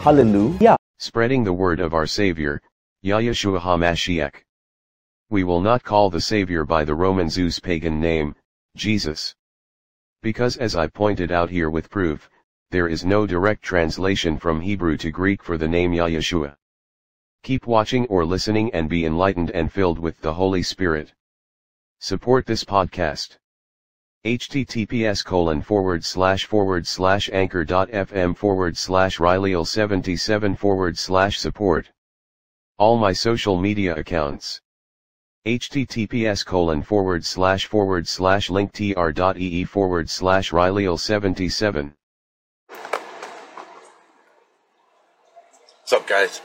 Hallelujah. Spreading the word of our Savior, Yahushua HaMashiach. We will not call the Savior by the Roman Zeus pagan name, Jesus. Because as I pointed out here with proof, there is no direct translation from Hebrew to Greek for the name Yahushua. Keep watching or listening and be enlightened and filled with the Holy Spirit. Support this podcast. Https colon forward slash forward slash anchor.fm forward slash Rileyil77 forward slash support. All my social media accounts. https colon forward slash forward slash linktr.ee forward slash Rileyil77. What's up, guys?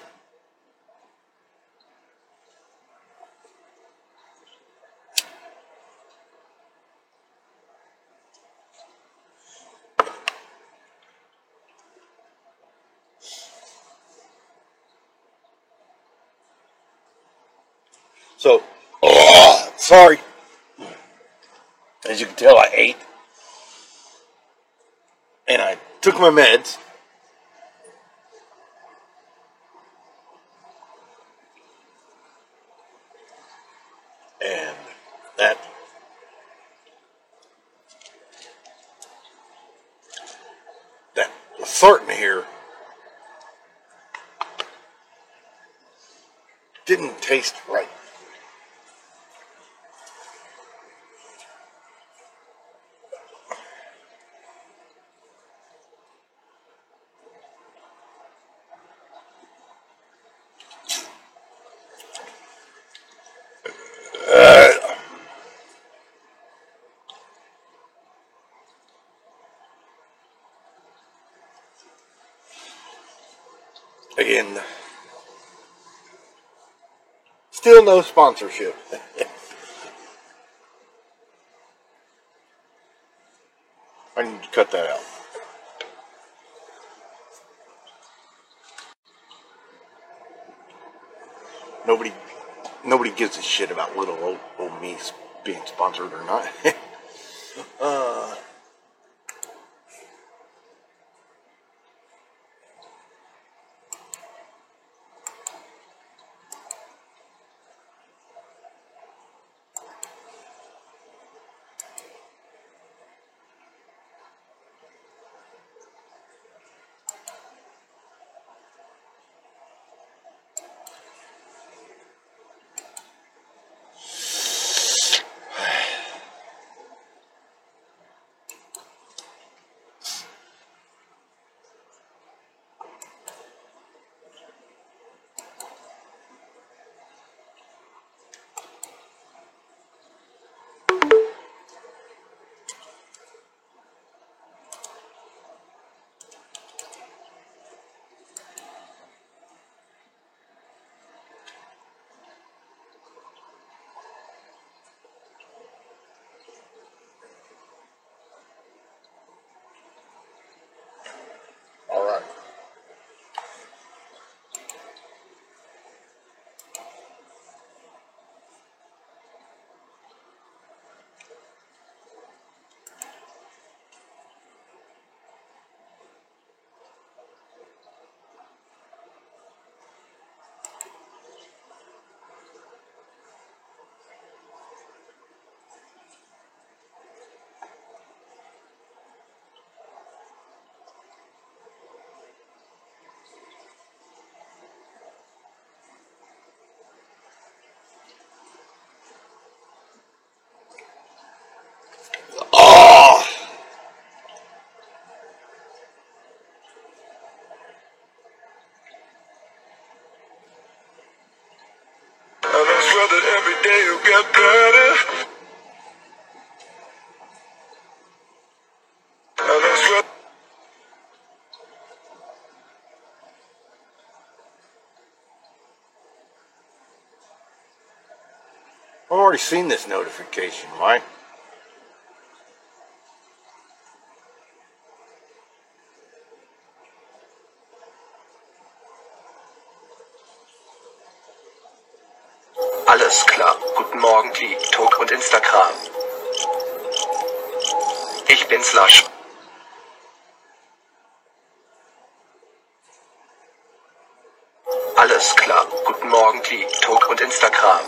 So, oh, sorry. As you can tell, I ate. And I took my meds. And that that certain here didn't taste right. Again, still no sponsorship. I need to cut that out. Nobody, nobody gives a shit about little old, old me being sponsored or not. That every day you get better. I swear. I've already seen this notification, right? Kram. Ich bin Slash. Alles klar. Guten Morgen, TikTok und Instagram.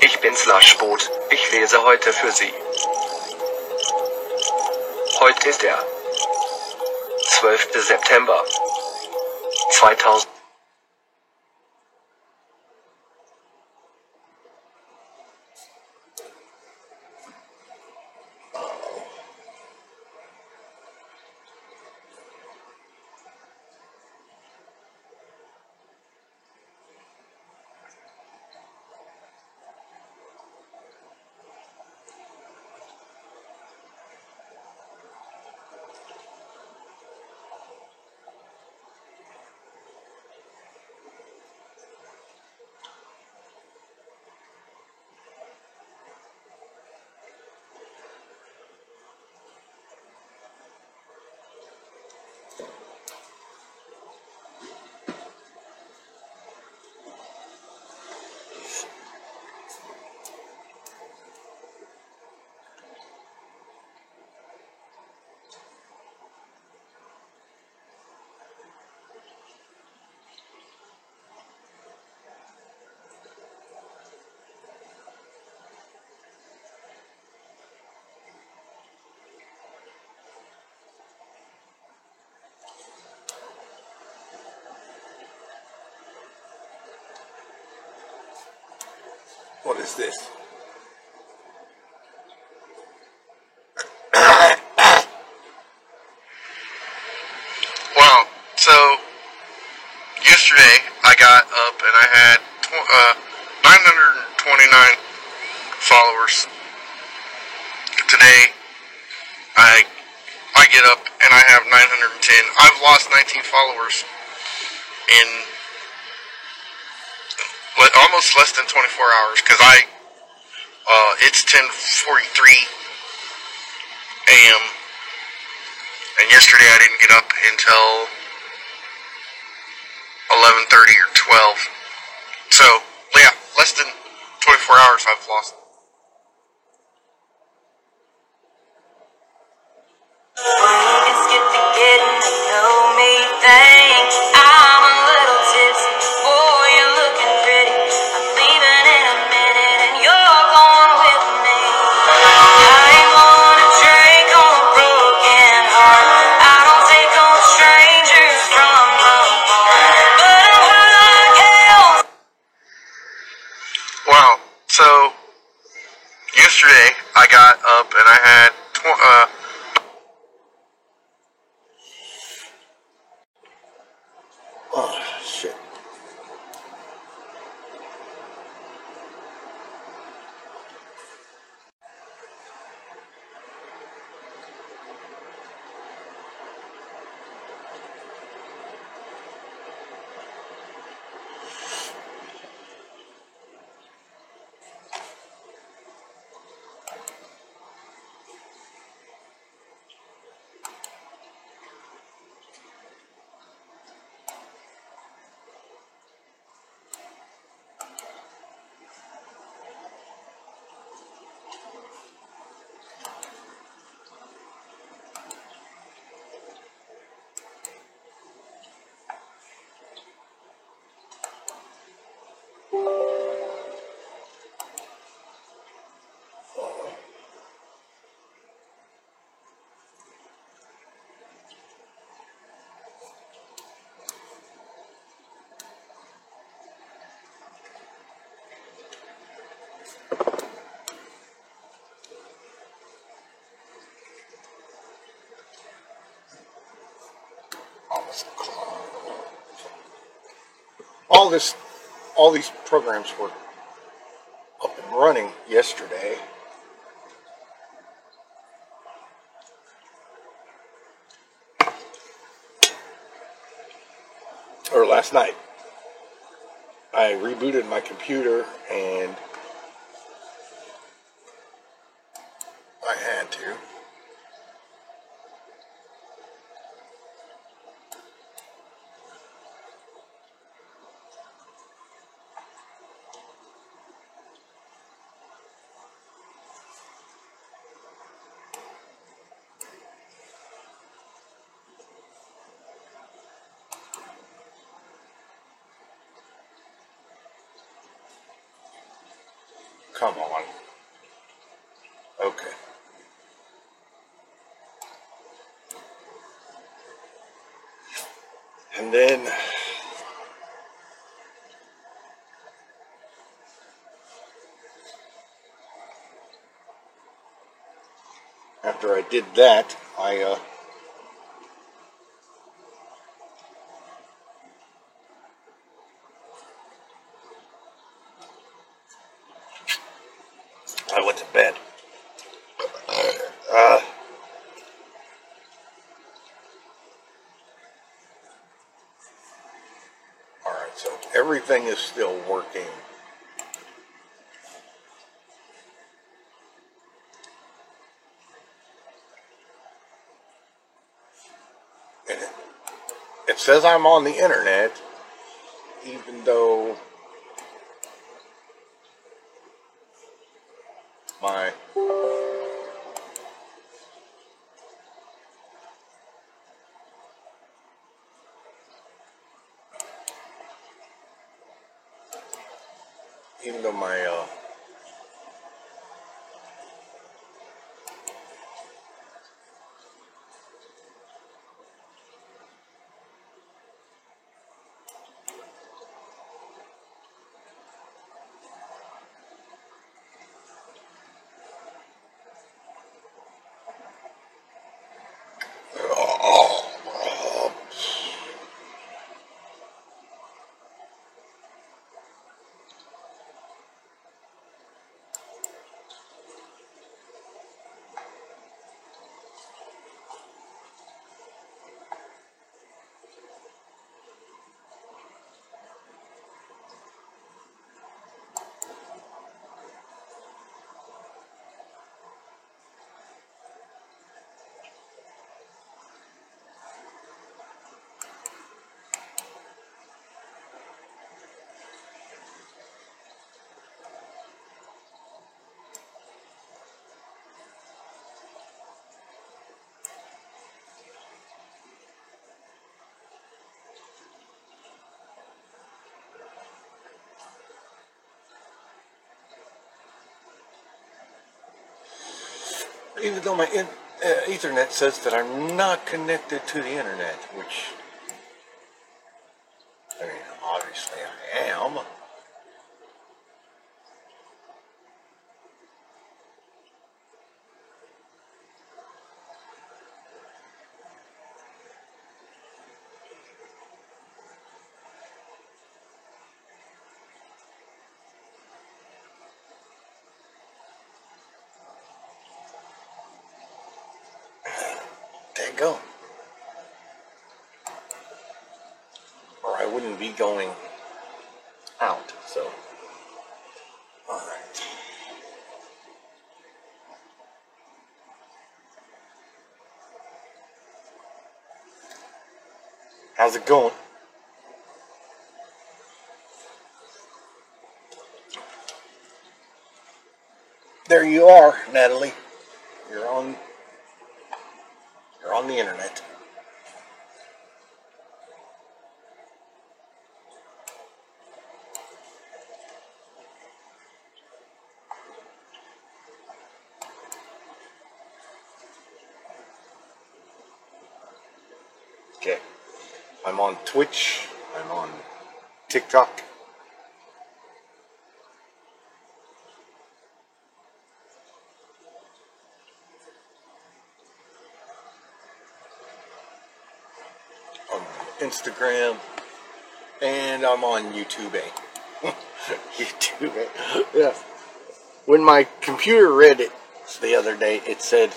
Ich bin Slashbot. Ich lese heute für Sie. Heute ist der 12. September 2000. What is this? Wow. So yesterday I got up and I had uh, 929 followers. Today I I get up and I have 910. I've lost 19 followers in le- almost less than 24 hours because I uh, it's 10:43 a.m. And yesterday I didn't get up until 11:30 or 12. So, yeah, less than 24 hours I've lost. And I had tw- uh, Oh, shit. Almost all this, all these programs were up and running yesterday. Or last night. I rebooted my computer and come on. Okay. And then after I did that, I uh, I went to bed. Uh, all right, so everything is still working. And it, it says I'm on the internet, even though my even though my uh even though my in, uh, Ethernet says that I'm not connected to the internet, which I mean, obviously I am. There you go. Or I wouldn't be going out, so. Alright. How's it going? There you are, Natalie. You're on you're on the internet. Okay. I'm on Twitch. I'm on TikTok. on Instagram, and I'm on YouTube. YouTube. Yeah. When my computer read it the other day, it said,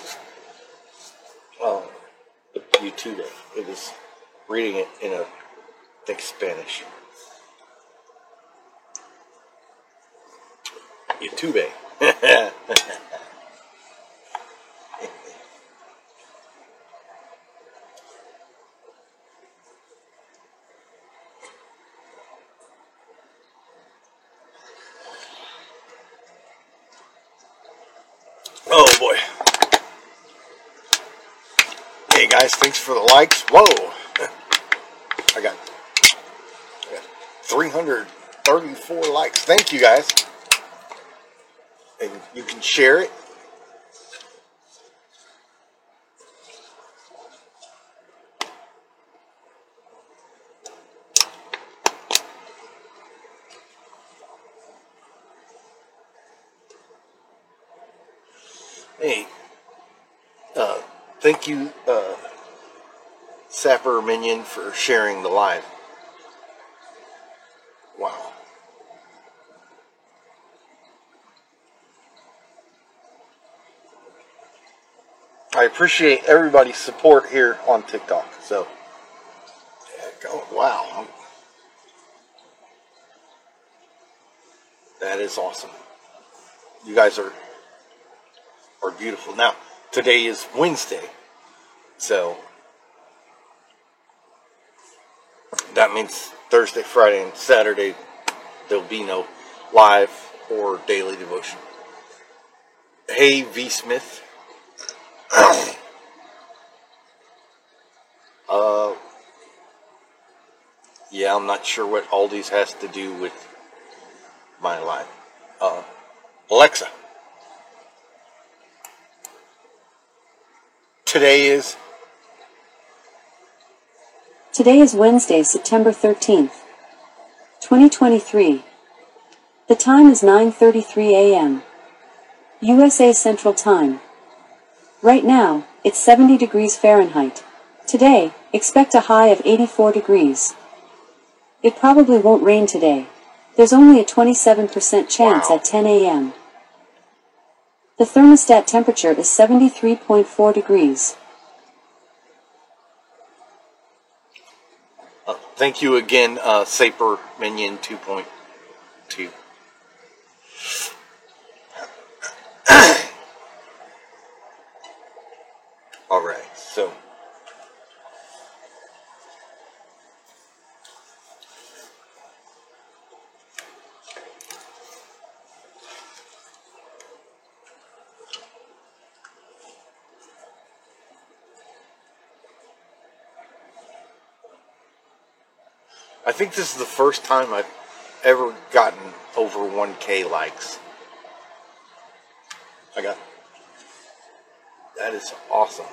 "Oh, YouTube." It was reading it in a thick Spanish. YouTube. Oh boy. Hey guys, thanks for the likes. Whoa. I got, I got 334 likes. Thank you guys. And you can share it. Hey, uh, thank you, uh, Sapper Minion, for sharing the live. Wow. I appreciate everybody's support here on TikTok. So, wow. That is awesome. You guys are are beautiful. Now, today is Wednesday. So, that means Thursday, Friday, and Saturday there'll be no live or daily devotion. Hey, V. Smith. uh, yeah, I'm not sure what these has to do with my life. Uh, Alexa. Today is Today is Wednesday, September 13th, 2023. The time is 9:33 a.m. USA Central Time. Right now, it's 70 degrees Fahrenheit. Today, expect a high of 84 degrees. It probably won't rain today. There's only a 27% chance Wow. at 10 a.m. The thermostat temperature is 73.4 degrees. Uh, thank you again, uh, Sapper Minion 2.2. All right, so I think this is the first time I've ever gotten over 1K likes. I got. That is awesome.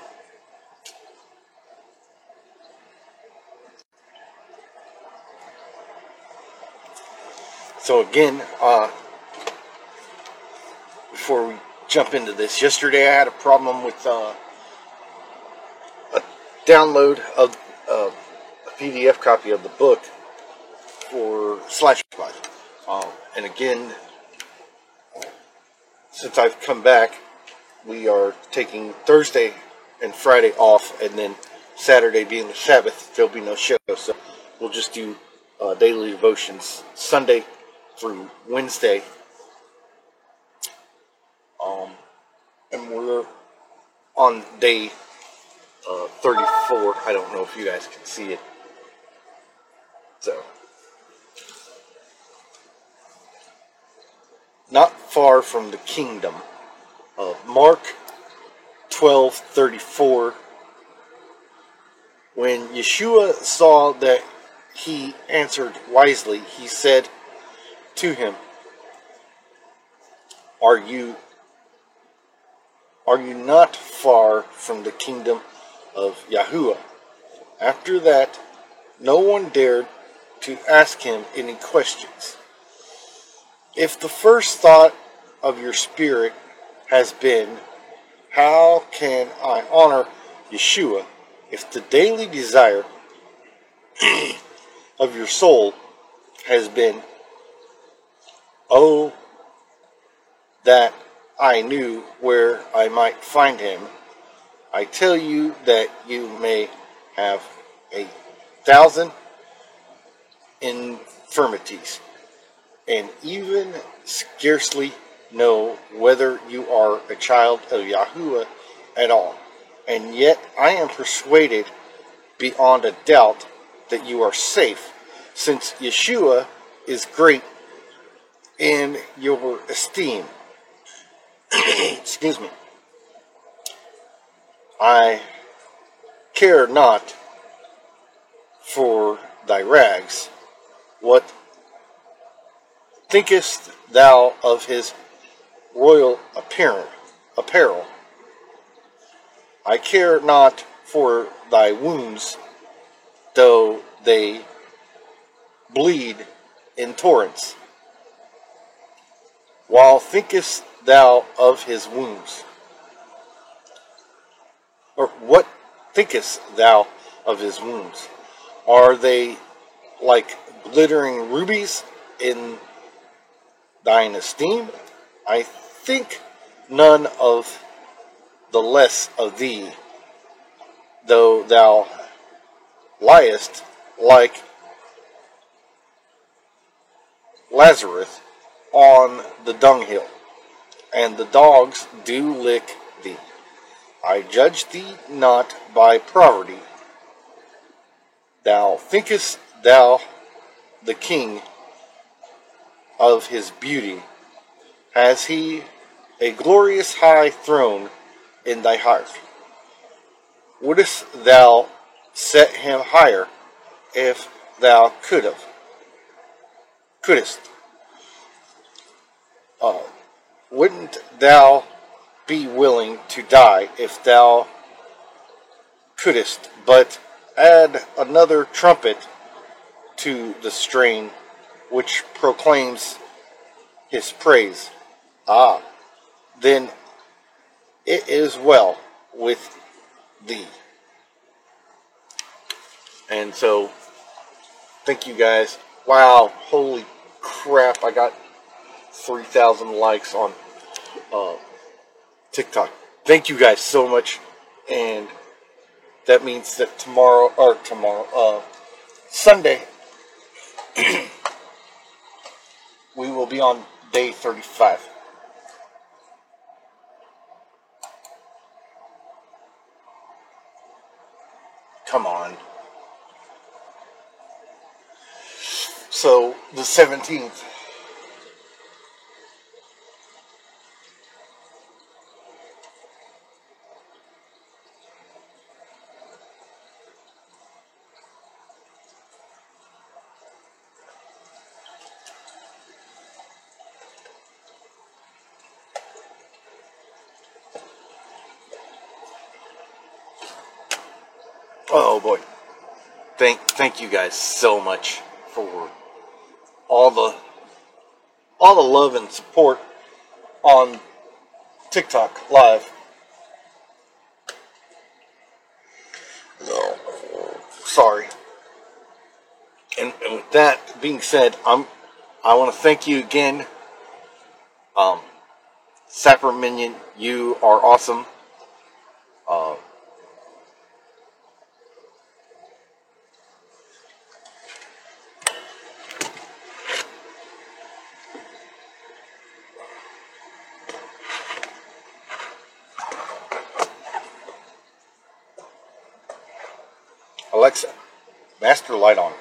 So again, uh, before we jump into this, yesterday I had a problem with uh, a download of uh, a PDF copy of the book for Slash Pod. Um, and again, since I've come back, we are taking Thursday and Friday off, and then Saturday being the Sabbath, there'll be no show. So we'll just do uh, daily devotions Sunday through Wednesday. Um, and we're on day uh, 34. I don't know if you guys can see it. So. not far from the kingdom. Uh, Mark 12:34 When Yeshua saw that he answered wisely, he said to him, "Are you are you not far from the kingdom of Yahuwah?" After that, no one dared to ask him any questions. If the first thought of your spirit has been, How can I honor Yeshua? If the daily desire of your soul has been, Oh, that I knew where I might find him, I tell you that you may have a thousand infirmities and even scarcely know whether you are a child of Yahuwah at all. And yet I am persuaded beyond a doubt that you are safe, since Yeshua is great in your esteem. Excuse me. I care not for thy rags. What thinkest thou of his royal apparel, apparel. I care not for thy wounds, though they bleed in torrents. While thinkest thou of his wounds? Or what thinkest thou of his wounds? Are they like glittering rubies in thine esteem? I think none of the less of thee, though thou liest like Lazarus on the dunghill, and the dogs do lick thee. I judge thee not by poverty. Thou thinkest thou the king of his beauty has he a glorious high throne in thy heart? Wouldst thou set him higher if thou could have? Couldst? Uh, wouldn't thou be willing to die if thou couldst but add another trumpet to the strain which proclaims his praise? Ah, then it is well with thee. And so, thank you guys. Wow, holy crap, I got 3,000 likes on uh, TikTok. Thank you guys so much. And that means that tomorrow, or tomorrow, uh, Sunday, we will be on day 35. Come on. So, the 17th. Oh boy. Thank thank you guys so much for all the all the love and support on TikTok live. No, sorry. And, and with that being said, I'm I want to thank you again. Um, Sapper Minion, you are awesome. Alexa, master light on.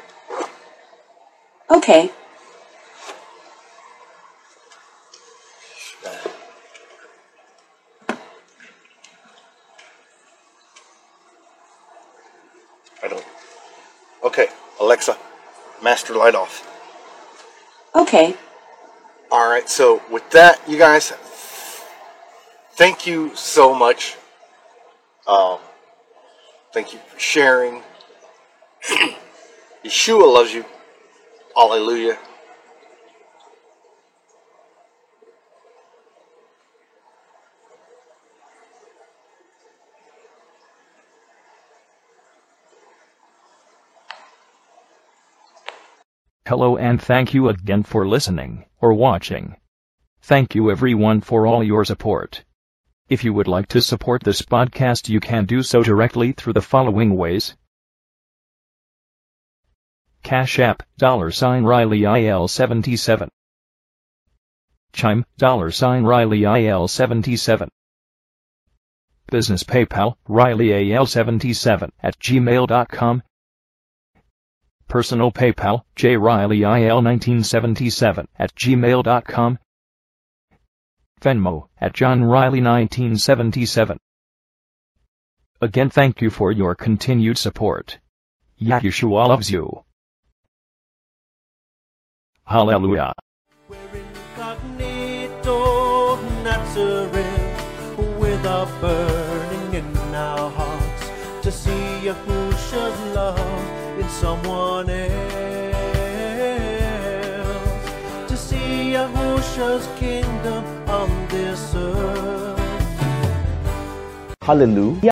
Okay. I don't. Okay, Alexa, master light off. Okay. All right, so with that, you guys, thank you so much. Um, thank you for sharing. Yeshua loves you. Hallelujah. Hello and thank you again for listening or watching. Thank you everyone for all your support. If you would like to support this podcast, you can do so directly through the following ways. Cash App, dollar sign Riley IL77. Chime, dollar sign Riley IL77. Business PayPal, Riley AL77 at gmail.com. Personal PayPal, J Riley IL1977 at gmail.com. Venmo, at John Riley 1977. Again thank you for your continued support. Yeshua loves you. Hallelujah. We're incognito answering with a burning in our hearts to see Yahushua's love in someone else. To see Yahushua's kingdom on this earth. Hallelujah.